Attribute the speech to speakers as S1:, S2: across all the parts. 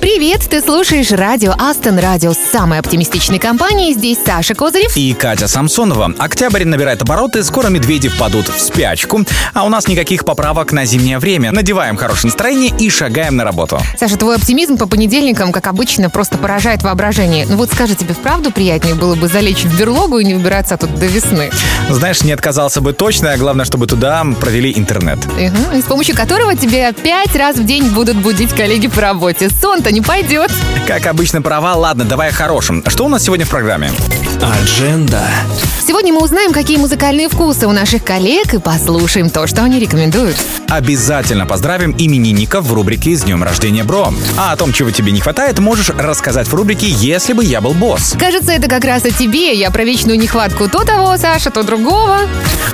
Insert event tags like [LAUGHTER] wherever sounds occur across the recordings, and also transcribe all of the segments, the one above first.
S1: Привет, ты слушаешь радио Астон, радио самой оптимистичной компании. Здесь Саша Козырев.
S2: И Катя Самсонова. Октябрь набирает обороты, скоро медведи впадут в спячку, а у нас никаких поправок на зимнее время. Надеваем хорошее настроение и шагаем на работу.
S1: Саша, твой оптимизм по понедельникам, как обычно, просто поражает воображение. Ну вот скажи, тебе вправду приятнее было бы залечь в берлогу и не выбираться тут до весны?
S2: Знаешь, не отказался бы точно, а главное, чтобы туда провели интернет.
S1: Угу, с помощью которого тебе пять раз в день будут будить коллеги по работе. Сон-то не пойдет.
S2: Как обычно, права. Ладно, давай о хорошем. Что у нас сегодня в программе?
S3: Адженда.
S1: Сегодня мы узнаем, какие музыкальные вкусы у наших коллег и послушаем то, что они рекомендуют.
S2: Обязательно поздравим именинников в рубрике «С днем рождения, бро». А о том, чего тебе не хватает, можешь рассказать в рубрике «Если бы я был босс».
S1: Кажется, это как раз о тебе. Я про вечную нехватку то того, Саша, то другого.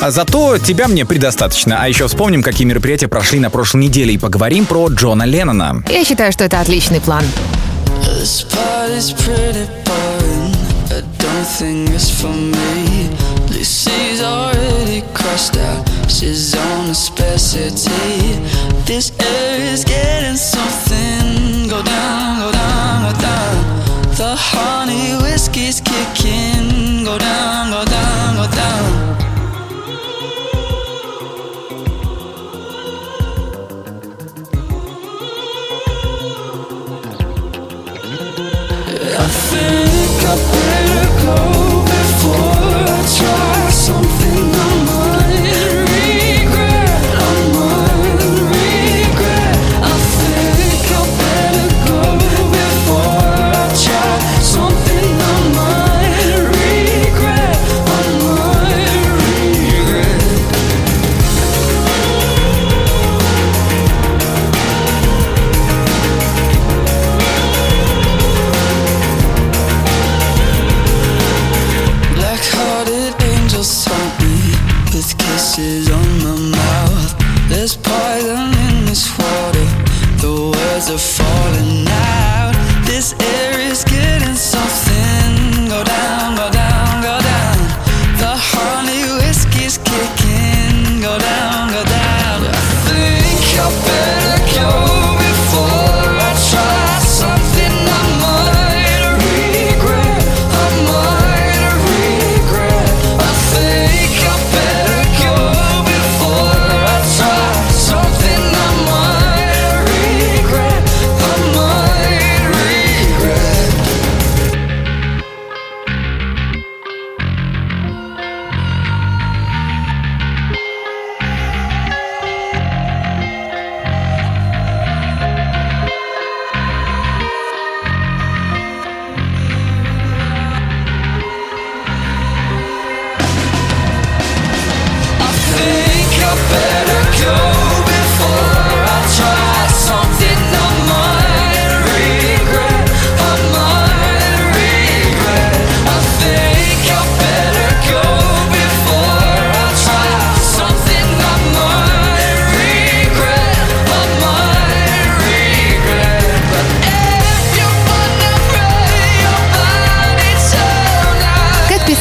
S2: А зато тебя мне предостаточно. А еще вспомним, какие мероприятия прошли на прошлой неделе и поговорим про Джона Леннона.
S1: Я считаю, что это отличный
S4: This party's pretty boring. I don't think it's for me. Lucy's already crossed out. She's on a specialty. This air is getting something. Go down, go down, go down. The honey whiskey's kicking. Go down, go down, go down.
S1: listen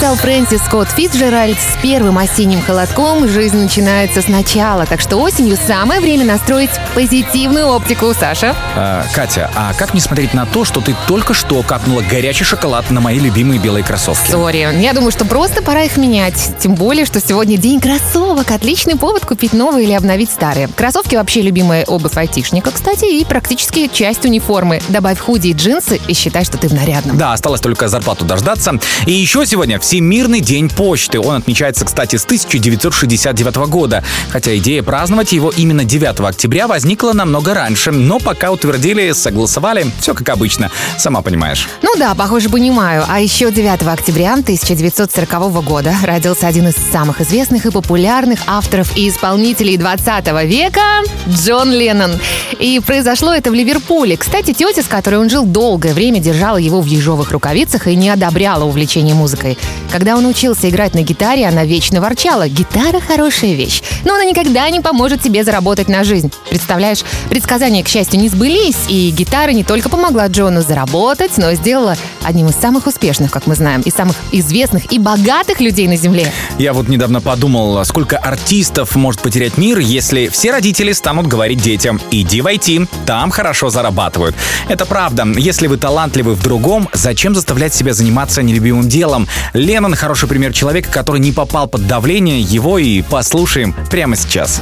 S1: писал Фрэнсис Скотт Фитджеральд, с первым осенним холодком жизнь начинается сначала, так что осенью самое время настроить позитивную оптику, Саша.
S2: А, Катя, а как не смотреть на то, что ты только что капнула горячий шоколад на мои любимые белые кроссовки?
S1: Sorry, я думаю, что просто пора их менять. Тем более, что сегодня день кроссовок. Отличный повод купить новые или обновить старые. Кроссовки вообще любимая обувь айтишника, кстати, и практически часть униформы. Добавь худи и джинсы и считай, что ты в нарядном.
S2: Да, осталось только зарплату дождаться. И еще сегодня Всемирный день почты. Он отмечается, кстати, с 1969 года. Хотя идея праздновать его именно 9 октября возникла намного раньше. Но пока утвердили, согласовали, все как обычно. Сама понимаешь.
S1: Ну да, похоже, понимаю. А еще 9 октября 1940 года родился один из самых известных и популярных авторов и исполнителей 20 века Джон Леннон. И произошло это в Ливерпуле. Кстати, тетя, с которой он жил долгое время, держала его в ежовых рукавицах и не одобряла увлечение музыкой. Когда он учился играть на гитаре, она вечно ворчала. Гитара хорошая вещь, но она никогда не поможет тебе заработать на жизнь. Представляешь, предсказания, к счастью, не сбылись, и гитара не только помогла Джону заработать, но сделала одним из самых успешных, как мы знаем, и самых известных и богатых людей на Земле.
S2: Я вот недавно подумал, сколько артистов может потерять мир, если все родители станут говорить детям «иди в IT, там хорошо зарабатывают». Это правда. Если вы талантливы в другом, зачем заставлять себя заниматься нелюбимым делом? Леннон — хороший пример человека, который не попал под давление, его и послушаем прямо сейчас.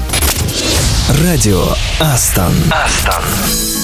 S5: Радио Астон. Астон.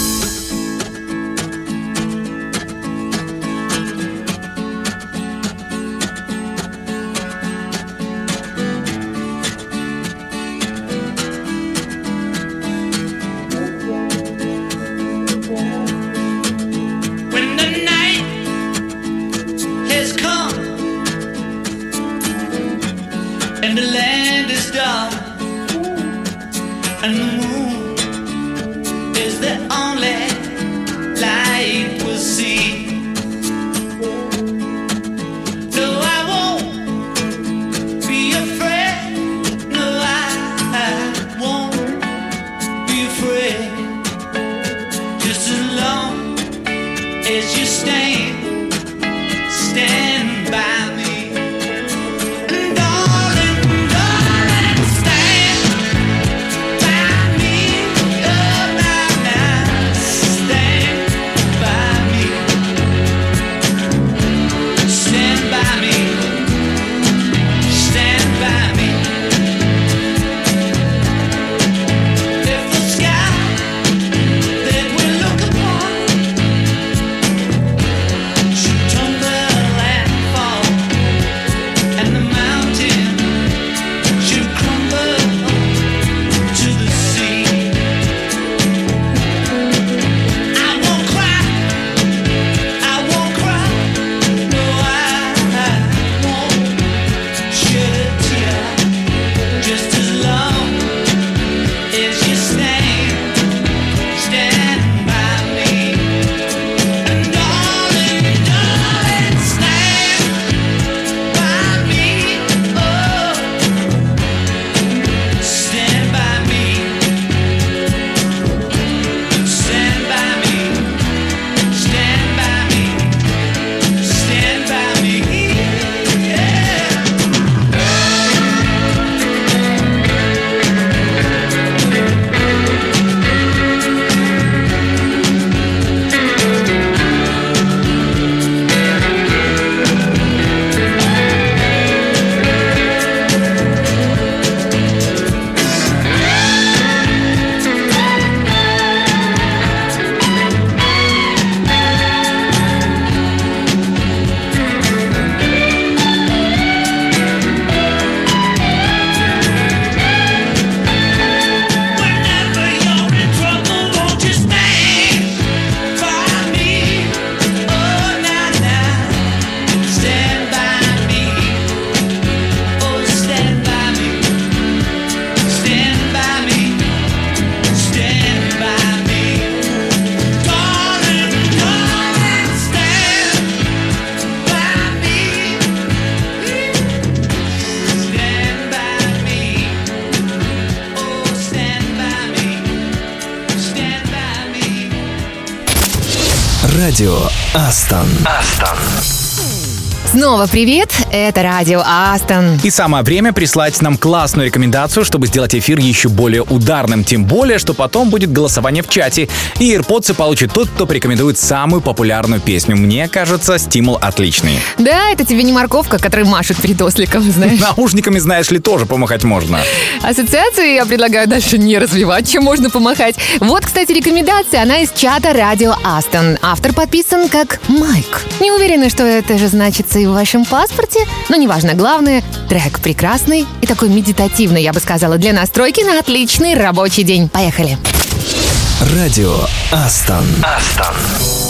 S1: Снова привет, это радио Астон.
S2: И самое время прислать нам классную рекомендацию, чтобы сделать эфир еще более ударным. Тем более, что потом будет голосование в чате. И AirPods получит тот, кто порекомендует самую популярную песню. Мне кажется, стимул отличный.
S1: Да, это тебе не морковка, которая машет перед осликом, знаешь.
S2: Наушниками, знаешь ли, тоже помахать можно.
S1: Ассоциации я предлагаю дальше не развивать, чем можно помахать. Вот, кстати, рекомендация, она из чата радио Астон. Автор подписан как Майк. Не уверена, что это же значится и в вашем паспорте, но неважно. Главное, трек прекрасный и такой медитативный, я бы сказала, для настройки на отличный рабочий день. Поехали.
S5: Радио Астон. Астон.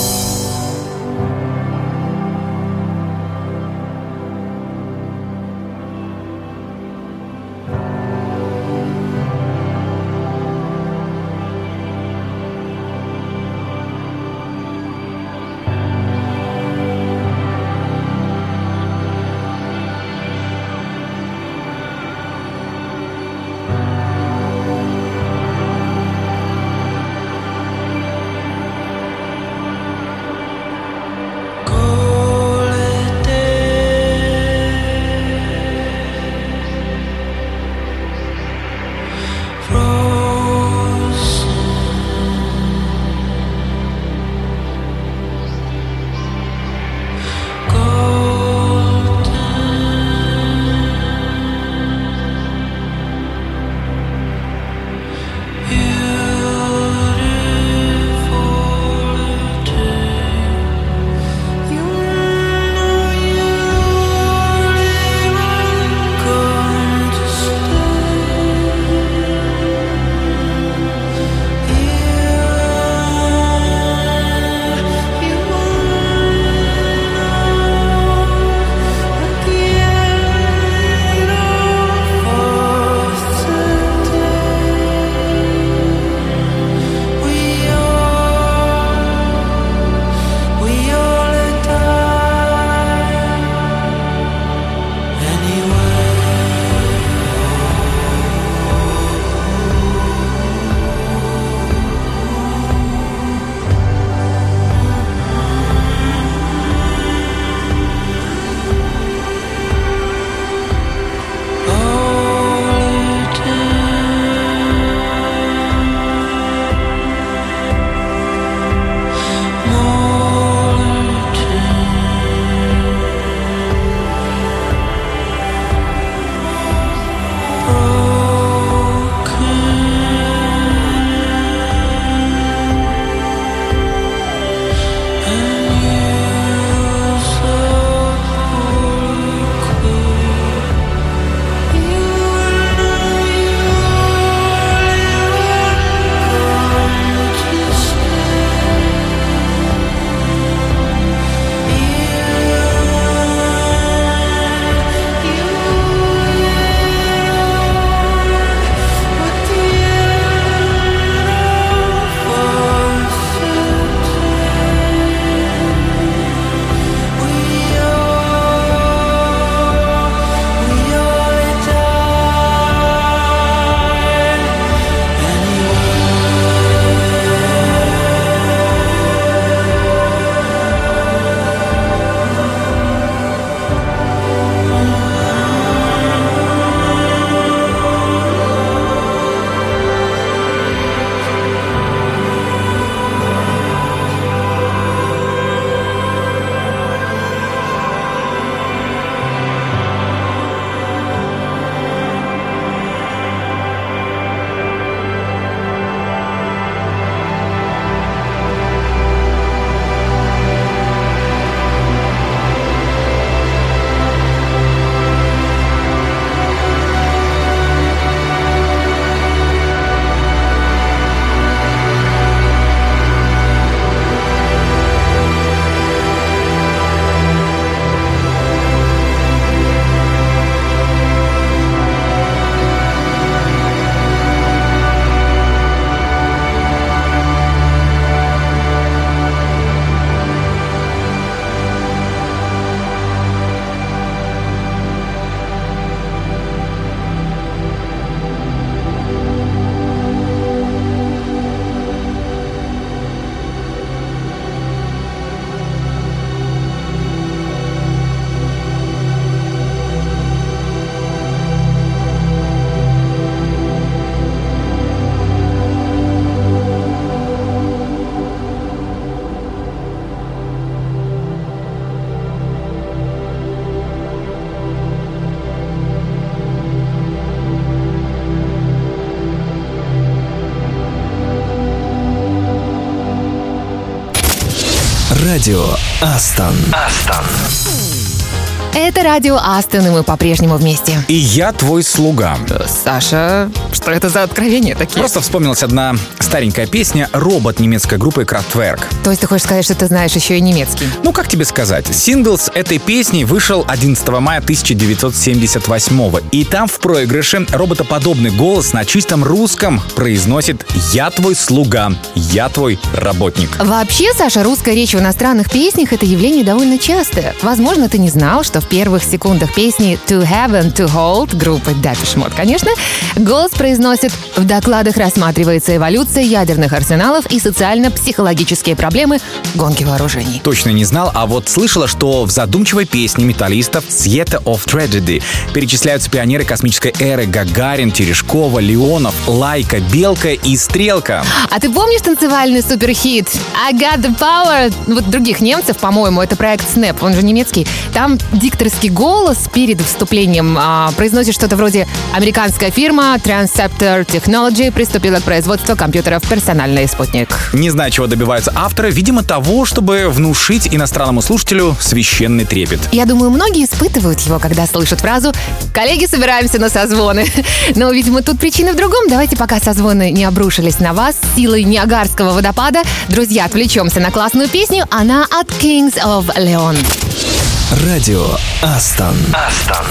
S6: Радио Астон. Астон.
S1: Это радио Астон, и мы по-прежнему вместе.
S2: И я твой слуга.
S1: Саша, что это за откровения такие?
S2: Просто вспомнилась одна старенькая песня «Робот» немецкой группы Kraftwerk.
S1: То есть ты хочешь сказать, что ты знаешь еще и немецкий?
S2: Ну, как тебе сказать, сингл с этой песней вышел 11 мая 1978 И там в проигрыше роботоподобный голос на чистом русском произносит «Я твой слуга, я твой работник».
S1: Вообще, Саша, русская речь в иностранных песнях — это явление довольно частое. Возможно, ты не знал, что в первых секундах песни «To Have and To Hold» группы Depeche Mode, конечно, голос произносит «В докладах рассматривается эволюция ядерных арсеналов и социально-психологические проблемы гонки вооружений».
S2: Точно не знал, а вот слышала, что в задумчивой песне металлистов «Theater of Tragedy» перечисляются пионеры космической эры Гагарин, Терешкова, Леонов, Лайка, Белка и Стрелка.
S1: А ты помнишь танцевальный суперхит I Got the Power? Вот других немцев, по-моему, это проект Snap, он же немецкий. Там дикторский голос перед вступлением а, произносит что-то вроде «Американская фирма Transceptor Technology приступила к производству компьютеров «Персональный спутник».
S2: Не знаю, чего добиваются авторы, видимо, того, чтобы внушить иностранному слушателю священный трепет.
S1: Я думаю, многие испытывают его, когда слышат фразу «Коллеги, собираемся на созвоны». [LAUGHS] Но, видимо, тут причина в другом. Давайте, пока созвоны не обрушились на вас силой Ниагарского водопада, друзья, отвлечемся на классную песню. Она от Kings of Leon.
S6: Радио Астон. Астон.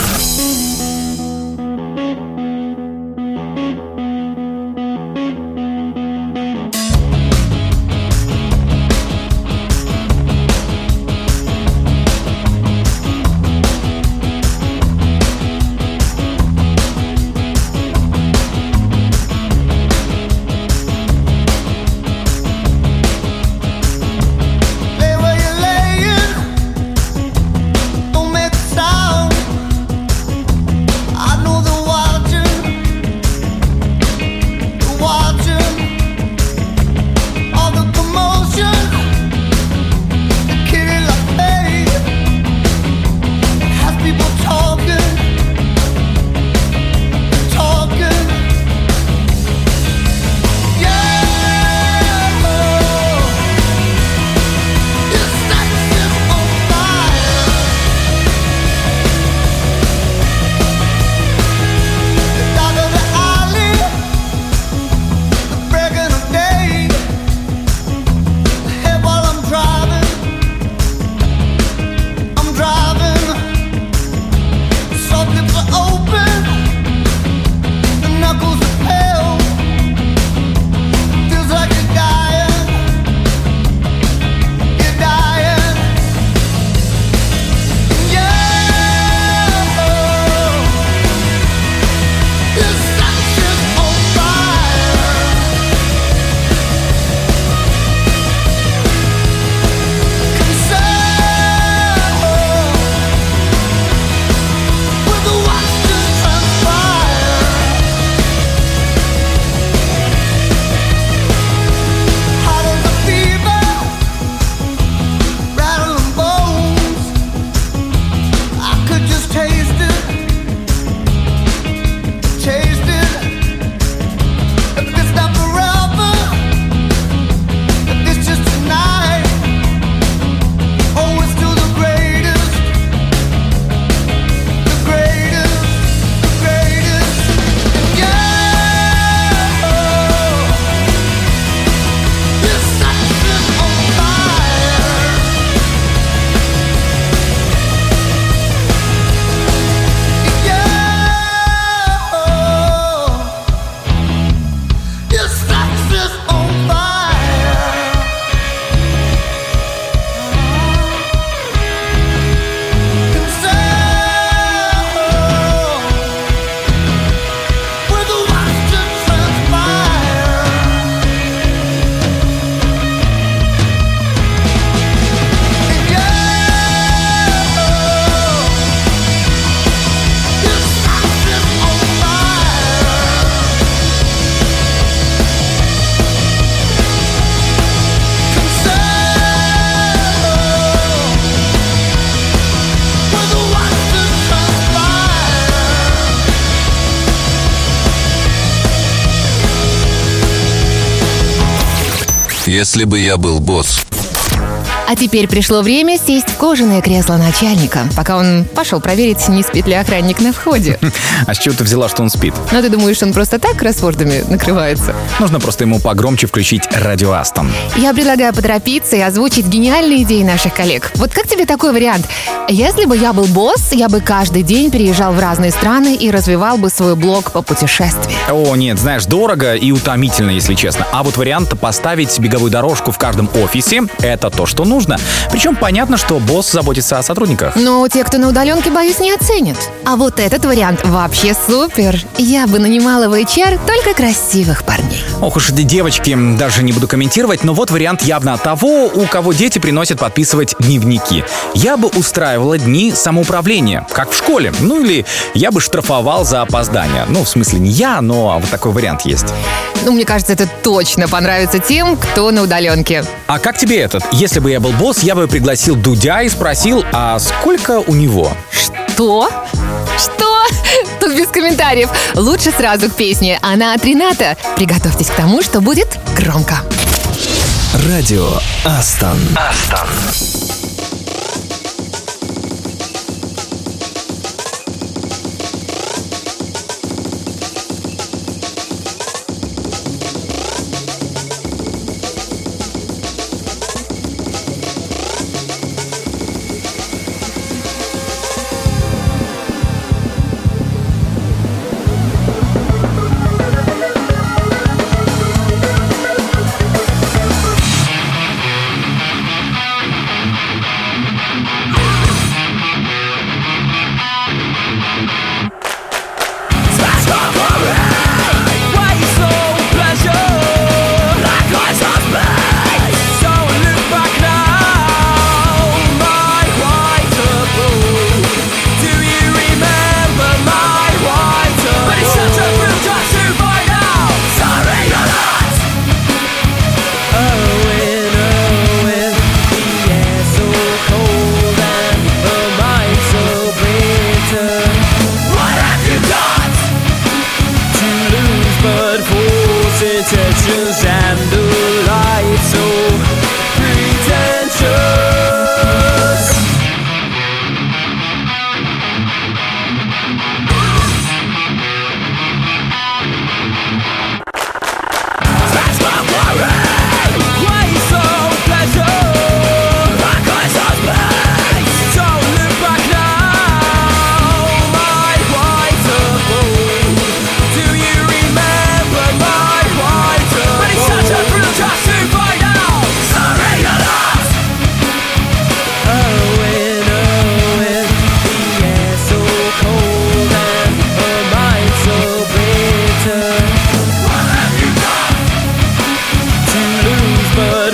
S7: Если бы я был босс,
S1: А теперь пришло время сесть в кожаное кресло начальника, пока он пошел проверить, не спит ли охранник на входе. [LAUGHS]
S2: А с чего ты взяла, что он спит?
S1: Но ты думаешь, он просто так кроссвордами накрывается?
S2: Нужно просто ему погромче включить радио Астон.
S1: Я предлагаю поторопиться и озвучить гениальные идеи наших коллег. Вот как тебе такой вариант? Если бы я был босс, я бы каждый день переезжал в разные страны и развивал бы свой блог по путешествиям.
S2: О, нет, знаешь, дорого и утомительно, если честно. А вот вариант поставить беговую дорожку в каждом офисе — это то, что нужно. Причем понятно, что босс заботится о сотрудниках.
S1: Но те, кто на удаленке, боюсь, не оценят. А вот этот вариант вообще супер. Я бы нанимала в HR только красивых парней.
S2: Ох уж эти девочки, даже не буду комментировать, но вот вариант явно того, у кого дети приносят подписывать дневники. Я бы устраивала дни самоуправления, как в школе. Ну или я бы штрафовал за опоздание. Ну, в смысле, не я, но вот такой вариант есть.
S1: Ну, мне кажется, это точно понравится тем, кто на удаленке.
S2: А как тебе этот? Если бы я был босс, я бы пригласил Дудя и спросил, а сколько у него?
S1: Что? Что? Тут без комментариев. Лучше сразу к песне. Она от Рената. Приготовьтесь к тому, что будет громко.
S4: Радио Астон. Астон.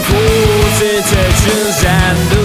S6: False intentions and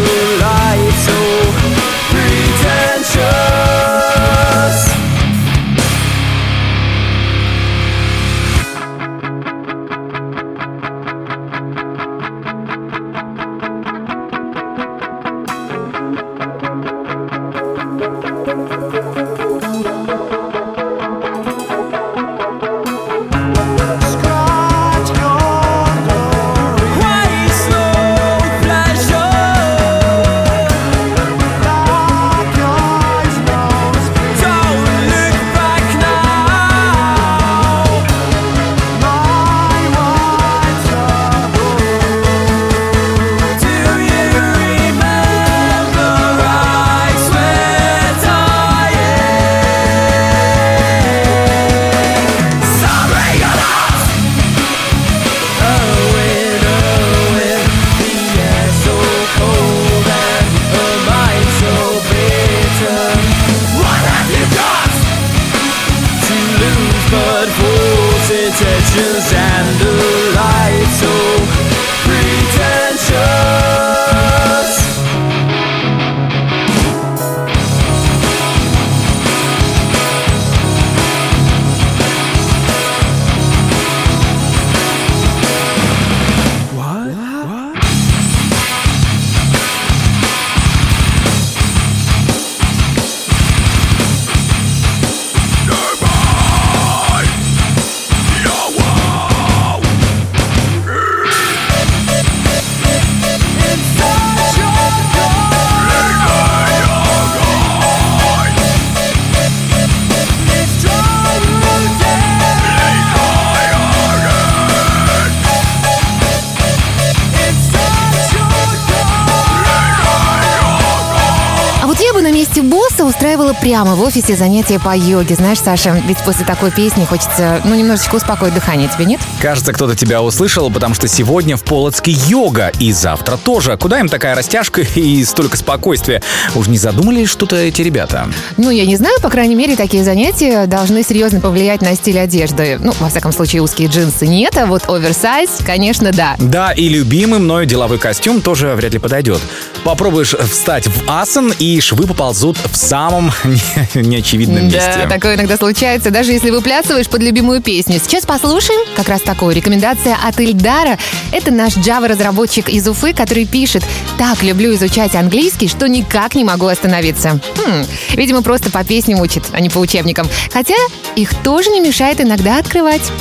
S1: устраивала прямо в офисе занятия по йоге. Знаешь, Саша, ведь после такой песни хочется, ну, немножечко успокоить дыхание, тебе нет?
S2: Кажется, кто-то тебя услышал, потому что сегодня в Полоцке йога, и завтра тоже. Куда им такая растяжка [LAUGHS] и столько спокойствия? Уж не задумали что-то эти ребята?
S1: Ну, я не знаю, по крайней мере, такие занятия должны серьезно повлиять на стиль одежды. Ну, во всяком случае, узкие джинсы нет, а вот оверсайз, конечно, да.
S2: Да, и любимый мною деловой костюм тоже вряд ли подойдет. Попробуешь встать в асан, и швы поползут в самом [LAUGHS] не- неочевидном месте.
S1: Да, такое иногда случается, даже если выплясываешь под любимую песню. Сейчас послушаем как раз такую. Рекомендация от Ильдара. Это наш Java-разработчик из Уфы, который пишет «Так люблю изучать английский, что никак не могу остановиться». Хм, видимо, просто по песням учит, а не по учебникам. Хотя их тоже не мешает иногда открывать.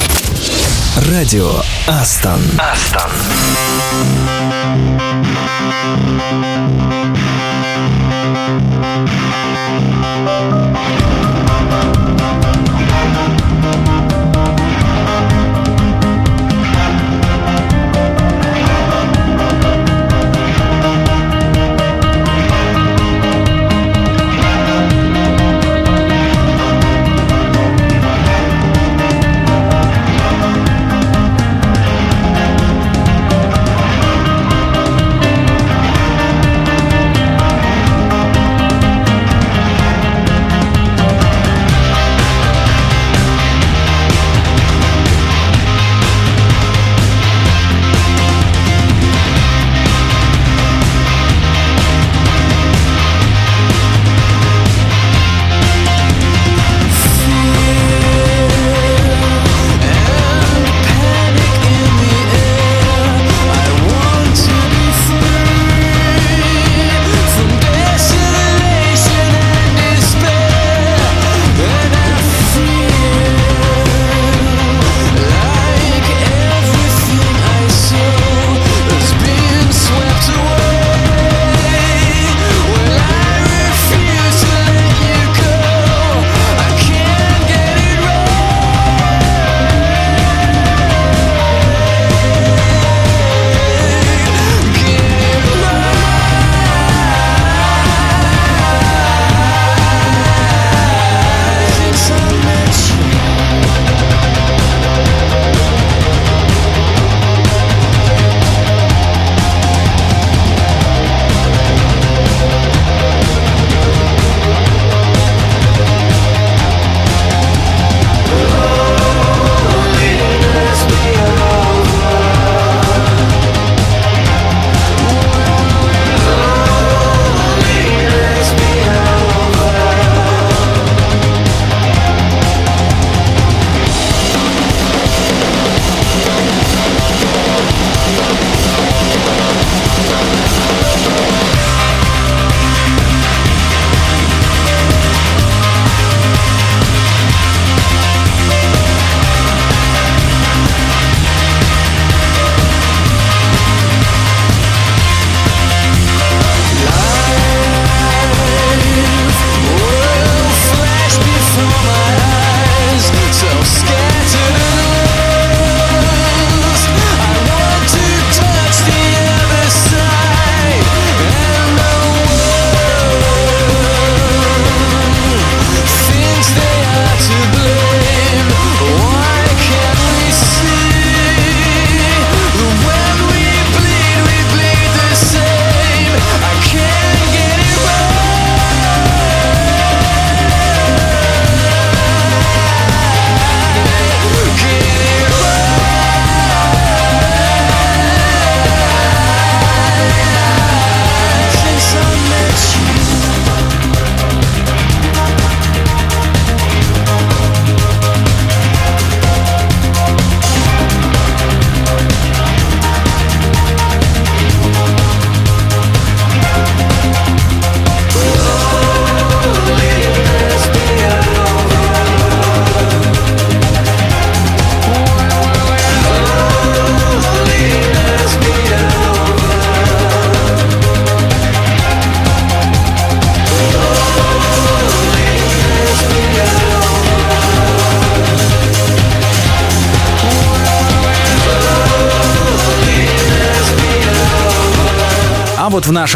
S5: Радио Астон. Астон.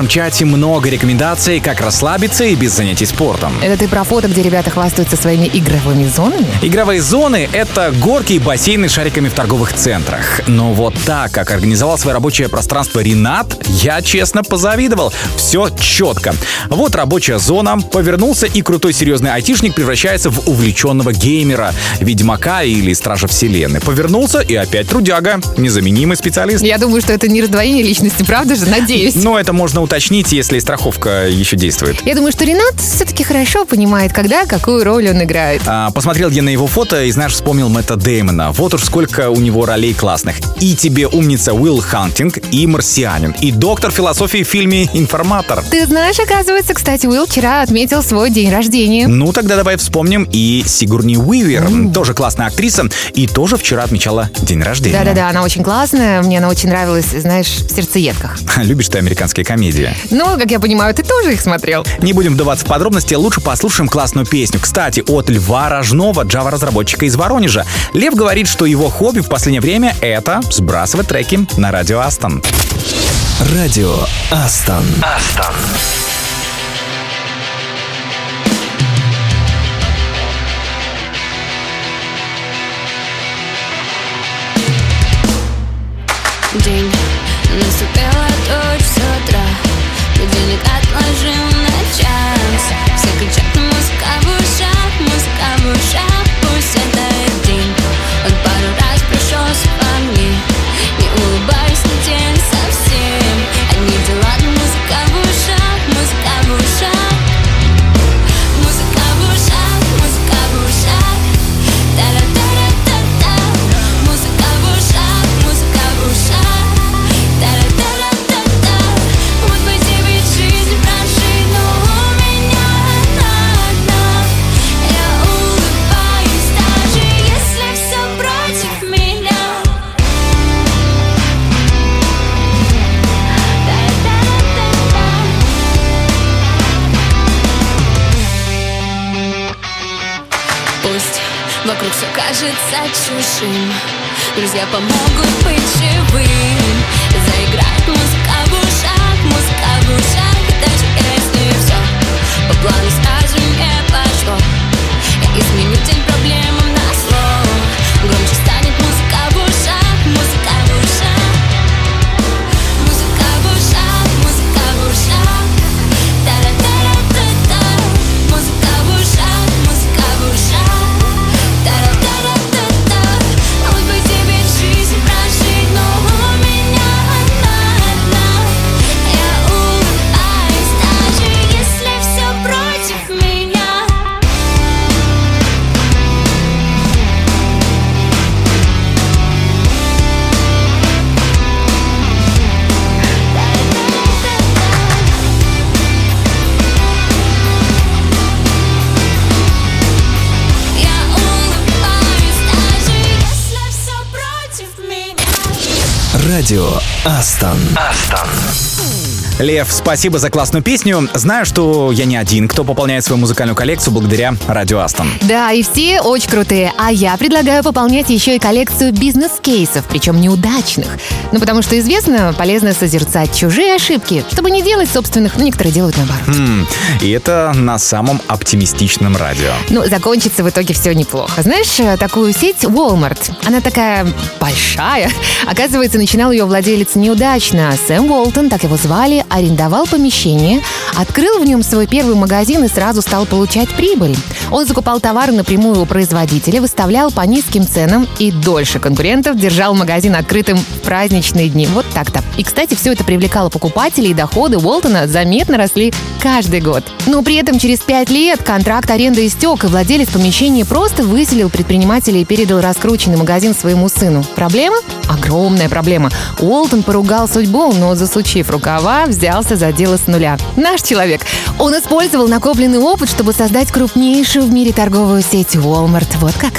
S2: Нашем чате много рекомендаций, как расслабиться и без занятий спортом.
S1: Это ты про фото, где ребята хвастаются своими игровыми зонами?
S2: Игровые зоны — это горки и бассейны с шариками в торговых центрах. Но вот так, как организовал свое рабочее пространство Ренат, я честно позавидовал. Все четко. Вот рабочая зона, повернулся, и крутой серьезный айтишник превращается в увлеченного геймера, ведьмака или стража вселенной. Повернулся, и опять трудяга, незаменимый специалист.
S1: Я думаю, что это не раздвоение личности, правда же? Надеюсь.
S2: Но это можно уточнить, если страховка еще действует.
S1: Я думаю, что Ренат все-таки хорошо понимает, когда какую роль он играет.
S2: А, посмотрел я на его фото и, знаешь, вспомнил Мэтта Деймона. Вот уж сколько у него ролей классных. И тебе умница Уилл Хантинг, и Марсианин, и доктор философии в фильме «Информатор».
S1: Ты знаешь, оказывается, кстати, Уилл вчера отметил свой день рождения.
S2: Ну, тогда давай вспомним и Сигурни Уивер, тоже классная актриса, и тоже вчера отмечала день рождения.
S1: Да-да-да, она очень классная, мне она очень нравилась, знаешь, в сердцеедках. [LAUGHS]
S2: Любишь ты американские комедии.
S1: Ну, как я понимаю, ты тоже их смотрел.
S2: Не будем вдаваться в подробности, лучше послушаем классную песню. Кстати, от Льва Рожнова, Java-разработчика из Воронежа. Лев говорит, что его хобби в последнее время — это сбрасывать треки на радио Астон.
S5: Радио Астон. Астон.
S8: Кажется чужим. Друзья помогут быть живым. Заиграет музыка в ушах, музыка в ушах. Даже если все по плану сразу
S5: Радио Астон. Астон.
S2: Лев, спасибо за классную песню. Знаю, что я не один, кто пополняет свою музыкальную коллекцию благодаря радио Астон.
S1: Да, и все очень крутые. А я предлагаю пополнять еще и коллекцию бизнес-кейсов, причем неудачных. Ну, потому что известно, полезно созерцать чужие ошибки, чтобы не делать собственных, ну, некоторые делают наоборот.
S2: М, И это на самом оптимистичном радио.
S1: Ну, закончится в итоге все неплохо. Знаешь, э, такую сеть Walmart, она такая большая. [LAUGHS] Оказывается, начинал ее владелец неудачно. Сэм Уолтон, так его звали, арендовал помещение, открыл в нем свой первый магазин и сразу стал получать прибыль. Он закупал товары напрямую у производителя, выставлял по низким ценам и дольше конкурентов держал магазин открытым в праздничные дни. Вот так-то. И, кстати, все это привлекало покупателей, и доходы Уолтона заметно росли каждый год. Но при этом через пять лет контракт аренды истек, и владелец помещения просто выселил предпринимателя и передал раскрученный магазин своему сыну. Проблема? Огромная проблема. Уолтон поругал судьбу, но, засучив рукава, взялся за дело с нуля. Наш человек. Он использовал накопленный опыт, чтобы создать крупнейшую в мире торговую сеть Walmart. Вот как.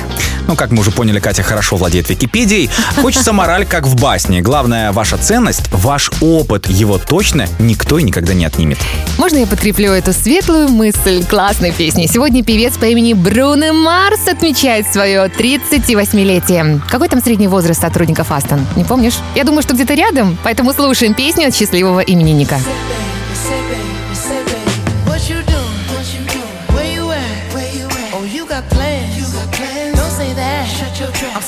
S2: Ну, как мы уже поняли, Катя хорошо владеет Википедией. Хочется [LAUGHS] мораль, как в басне. Главное, ваша ценность, ваш опыт. Его точно никто и никогда не отнимет.
S1: Можно я подкреплю эту светлую мысль классной песни? Сегодня певец по имени Бруно Марс отмечает свое 38-летие. Какой там средний возраст сотрудников Астон? Не помнишь? Я думаю, что где-то рядом, поэтому слушаем песню от счастливого именинника.
S9: Ника.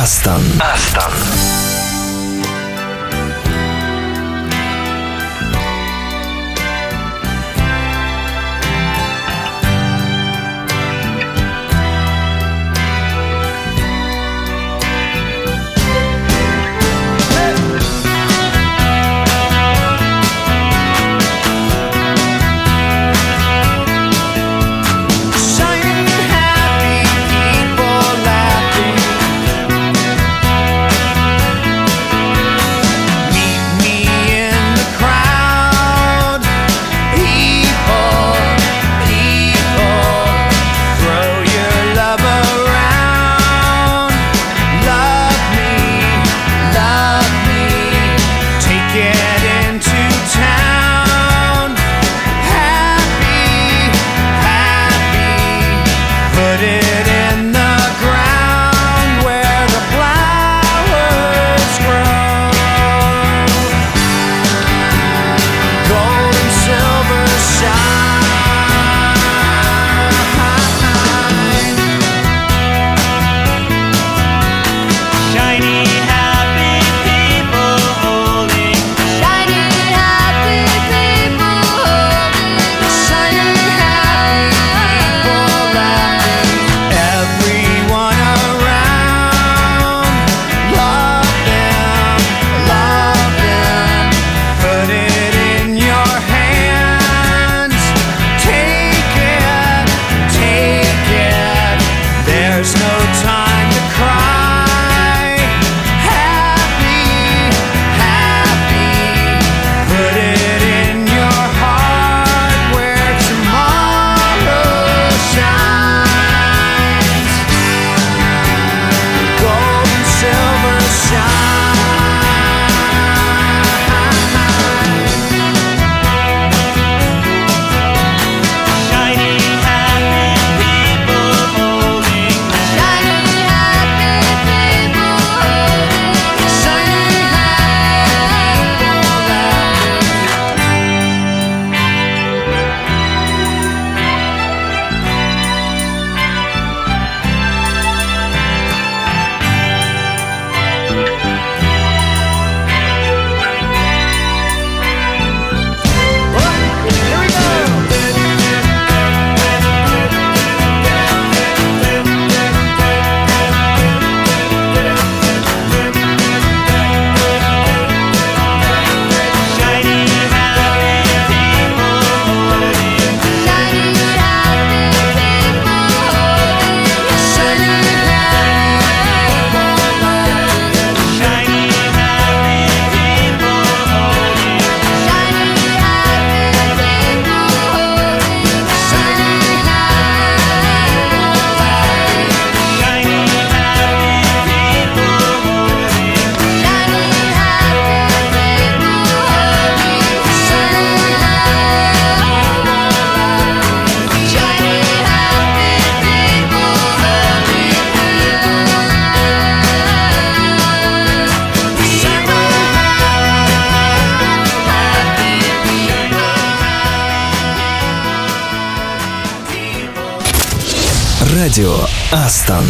S5: Астон.
S10: Астон.
S5: Астон.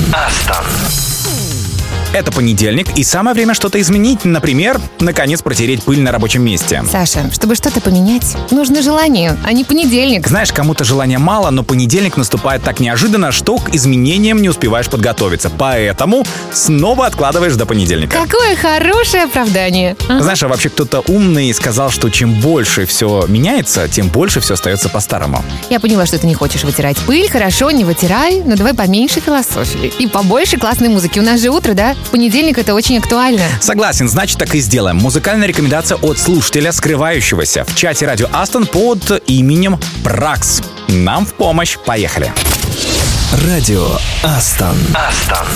S2: Это понедельник, и самое время что-то изменить. Например, наконец протереть пыль на рабочем месте.
S1: Саша, чтобы что-то поменять, нужно желание, а не понедельник.
S2: Знаешь, кому-то желания мало, но понедельник наступает так неожиданно, что к изменениям не успеваешь подготовиться. Поэтому снова откладываешь до понедельника.
S1: Какое хорошее оправдание. Ага.
S2: Знаешь, а вообще кто-то умный сказал, что чем больше все меняется, тем больше все остается по-старому.
S1: Я поняла, что ты не хочешь вытирать пыль. Хорошо, не вытирай, но давай поменьше философии. И побольше классной музыки. У нас же утро, да? В понедельник это очень актуально.
S2: Согласен, значит так и сделаем. Музыкальная рекомендация от слушателя, скрывающегося в чате радио Астон под именем Пракс. Нам в помощь. Поехали.
S5: Радио Астон. Астон.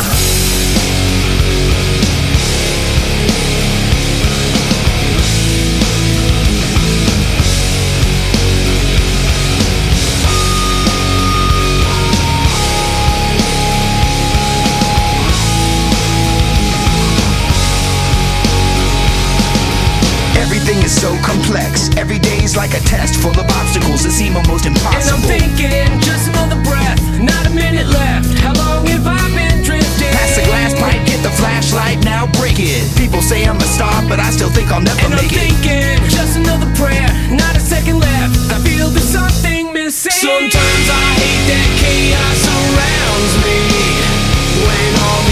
S10: Test full of obstacles that seem almost
S11: And I'm
S10: impossible.
S11: thinking, just another breath, not a minute left. How long have I been drifting?
S10: Pass the glass pipe, get the flashlight, now break it. People say I'm a star, but I still think I'll never
S11: And I'm
S10: make it.
S11: thinking, just another prayer, not a second left. I feel there's something missing. Sometimes I hate that chaos surrounds me. When all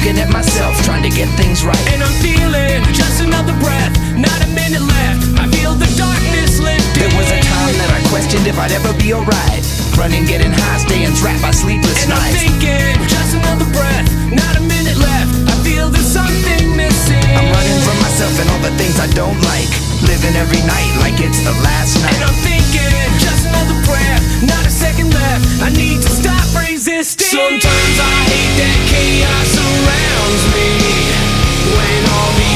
S10: Looking at myself, trying to get things right.
S11: And I'm feeling just another breath, not a minute left. I feel the darkness lifting.
S10: There was a time that I questioned if I'd ever be alright. Running, getting high, staying trapped by sleepless
S11: And I'm thinking, just another breath, not a minute left. I feel there's something missing.
S10: I'm running from myself and all the things I don't like. Living every night like it's the last night. And.
S11: I'm thinking, just breath, not a second left. I need to stop resisting. Sometimes I hate that chaos surrounds me. When all the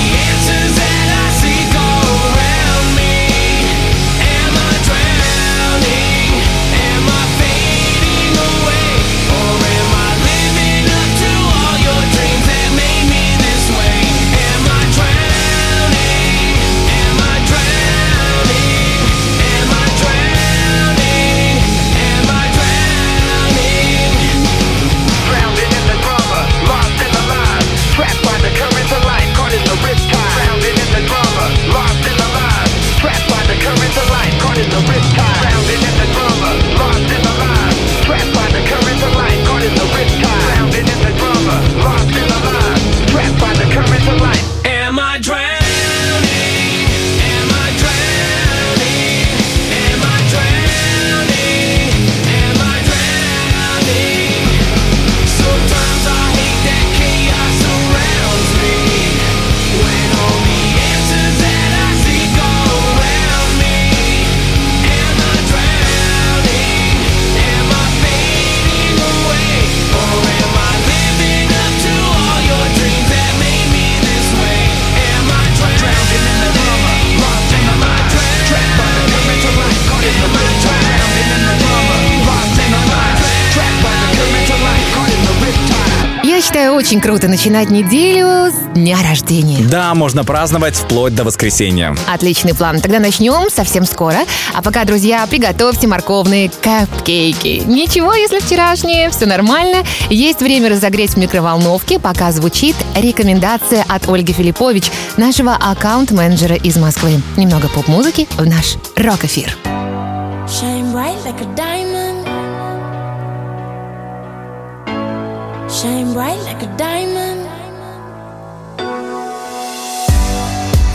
S1: очень круто начинать неделю с дня рождения.
S2: Да, можно праздновать вплоть до воскресенья.
S1: Отличный план. Тогда начнем совсем скоро. А пока, друзья, приготовьте морковные капкейки. Ничего, если вчерашние, все нормально. Есть время разогреть в микроволновке, пока звучит рекомендация от Ольги Филиппович, нашего аккаунт-менеджера из Москвы. Немного поп-музыки в наш рок-эфир.
S8: Shine bright like a diamond. Shine bright like a diamond.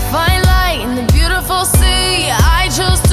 S8: Fine light in the beautiful sea. I chose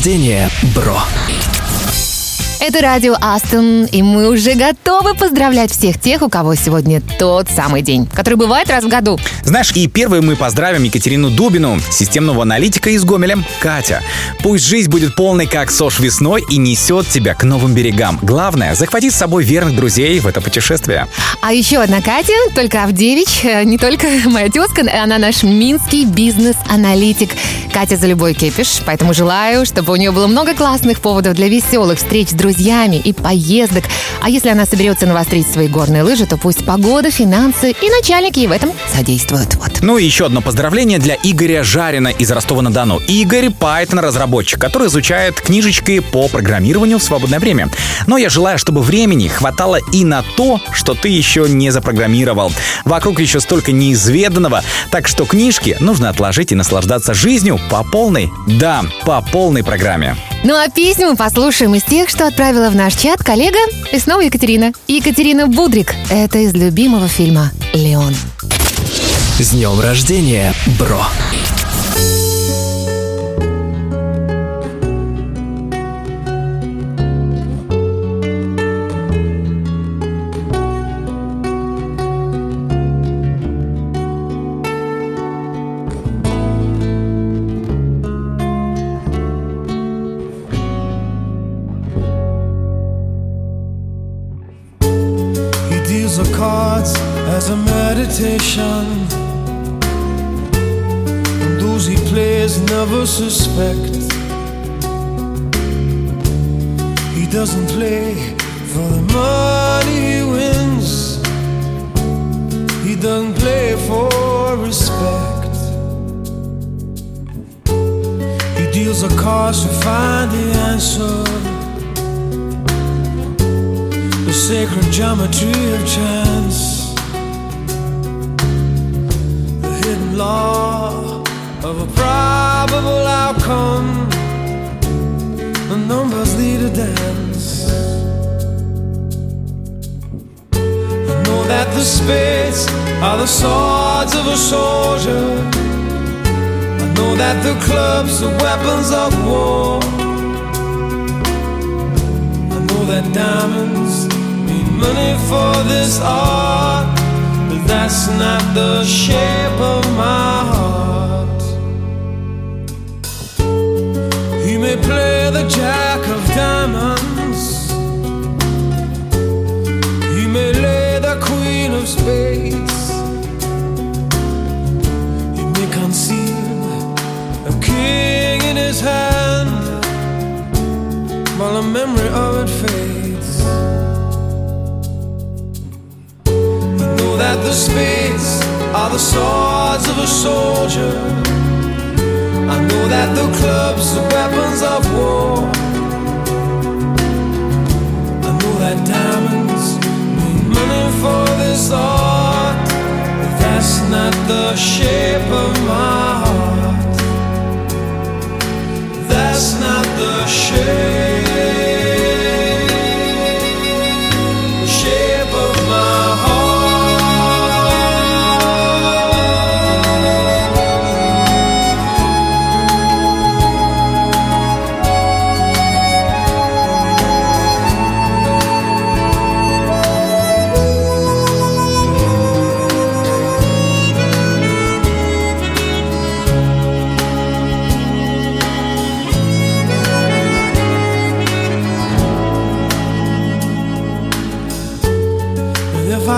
S5: рождения, бро!
S1: Это радио Астон, и мы уже готовы поздравлять всех тех, у кого сегодня тот самый день, который бывает раз в году.
S2: Знаешь, и первым мы поздравим Екатерину Дубину, системного аналитика из Гомеля. Катя, пусть жизнь будет полной, как сошь весной, и несет тебя к новым берегам. Главное, захвати с собой верных друзей в это путешествие.
S1: А еще одна Катя, только Авдевич, э, не только [LAUGHS] моя тезка, она наш минский бизнес-аналитик. Катя за любой кипиш, поэтому желаю, чтобы у нее было много классных поводов для веселых встреч с друзьями и поездок. А если она соберется навострить свои горные лыжи, то пусть погода, финансы и начальники в этом содействуют. Вот.
S2: Ну и еще одно поздравление для Игоря Жарина из Ростова-на-Дону. Игорь Python разработчик, который изучает книжечки по программированию в свободное время. Но я желаю, чтобы времени хватало и на то, что ты еще не запрограммировал. Вокруг еще столько неизведанного, так что книжки нужно отложить и наслаждаться жизнью по полной, да, по полной программе.
S1: Ну а песню мы послушаем из тех, что отправила в наш чат коллега и снова Екатерина. Екатерина Будрик. Это из любимого фильма «Леон».
S5: С днем рождения, бро!
S4: Spades are the swords of a soldier. I know that the clubs are weapons of war. I know that diamonds mean money for this art, but that's not the shape of my heart. He may play the jack of diamonds, space. May conceal a king in his hand while a memory of it fades. Know that the spades are the swords of a soldier. I know that the clubs are weapons of war. I know that diamonds mean for this art, but that's not the shape of my heart. That's not the shape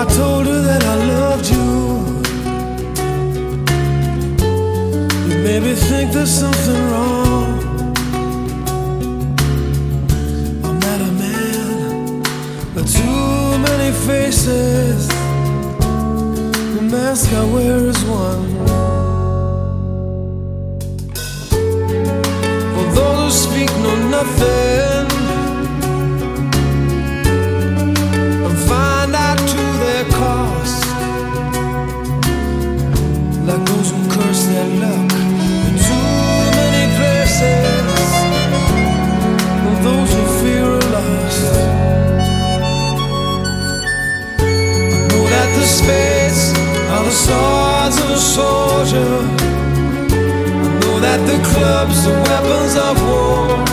S4: I told her that I loved you, you maybe think there's something wrong. I'm not a man, but too many faces. The mask I wear is one. For those who speak know nothing. Luck in too many places, those who fear. I know that the spades are the swords of a soldier. I know that the clubs are weapons of war.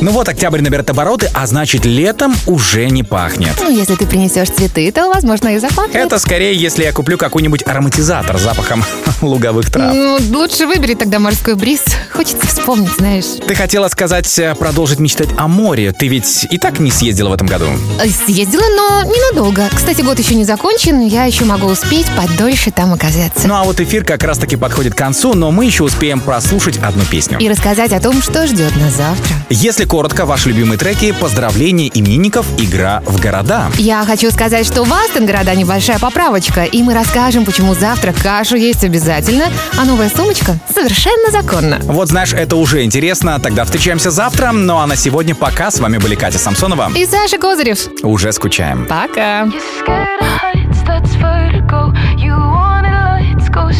S2: Ну вот, октябрь наберет обороты, а значит, летом уже не пахнет.
S1: Ну, если ты принесешь цветы, то, возможно, и запахнет.
S2: Это скорее, если я куплю какой-нибудь ароматизатор с запахом [LAUGHS] луговых трав.
S1: Ну, лучше выбери тогда морской бриз. Хочется вспомнить, знаешь.
S2: Ты хотела сказать, э, продолжить мечтать о море. Ты ведь и так не съездила в этом году.
S1: Э, Съездила, но ненадолго. Кстати, год еще не закончен, я еще могу успеть подольше там оказаться.
S2: Ну а вот эфир как раз-таки подходит к концу, но мы еще успеем прослушать одну песню.
S1: И рассказать о том, что ждет нас завтра.
S2: Если коротко, ваши любимые треки, поздравления именинников, игра в города.
S1: Я хочу сказать, что в Астон города небольшая поправочка, и мы расскажем, почему завтра кашу есть обязательно, а новая сумочка совершенно законна.
S2: Вот знаешь, это уже интересно. Тогда встречаемся завтра. Ну а на сегодня пока. С вами были Катя Самсонова.
S1: И Саша Козырев.
S2: Уже скучаем.
S1: Пока.
S8: scared of heights, that's vertigo. You wanted lights, go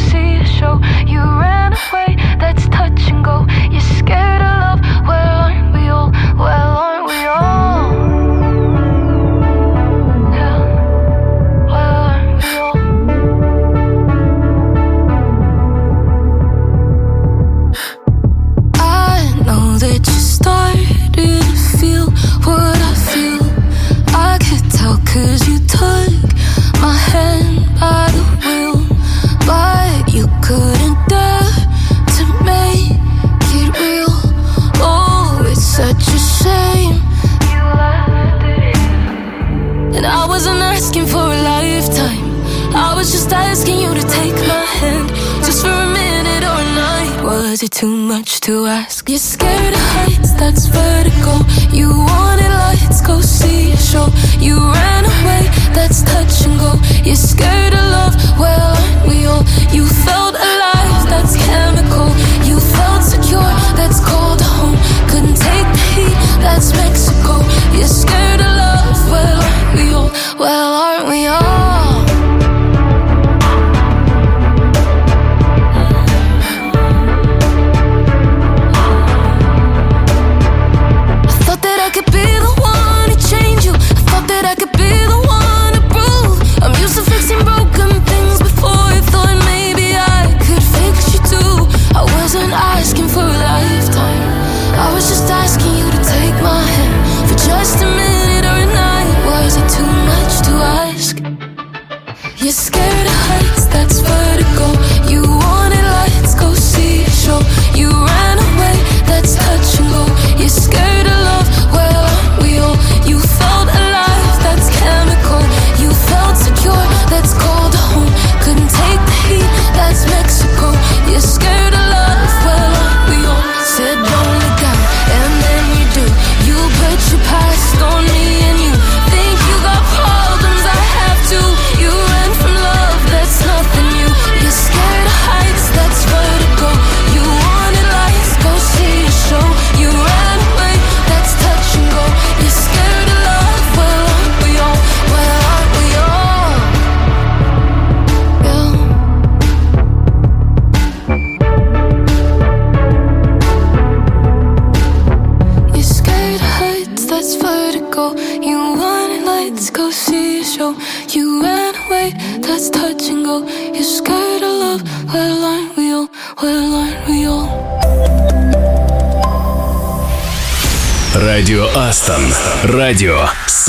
S8: too much to ask? You're scared of heights, that's vertigo. You wanted lights, go see a show. You ran away, that's touch and go. You're scared of love, well, aren't we all? You felt alive, that's chemical. You felt secure, that's cold home. Couldn't take the heat, that's Mexico. You're scared of love,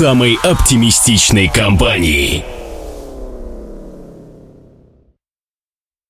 S3: самой оптимистичной компании.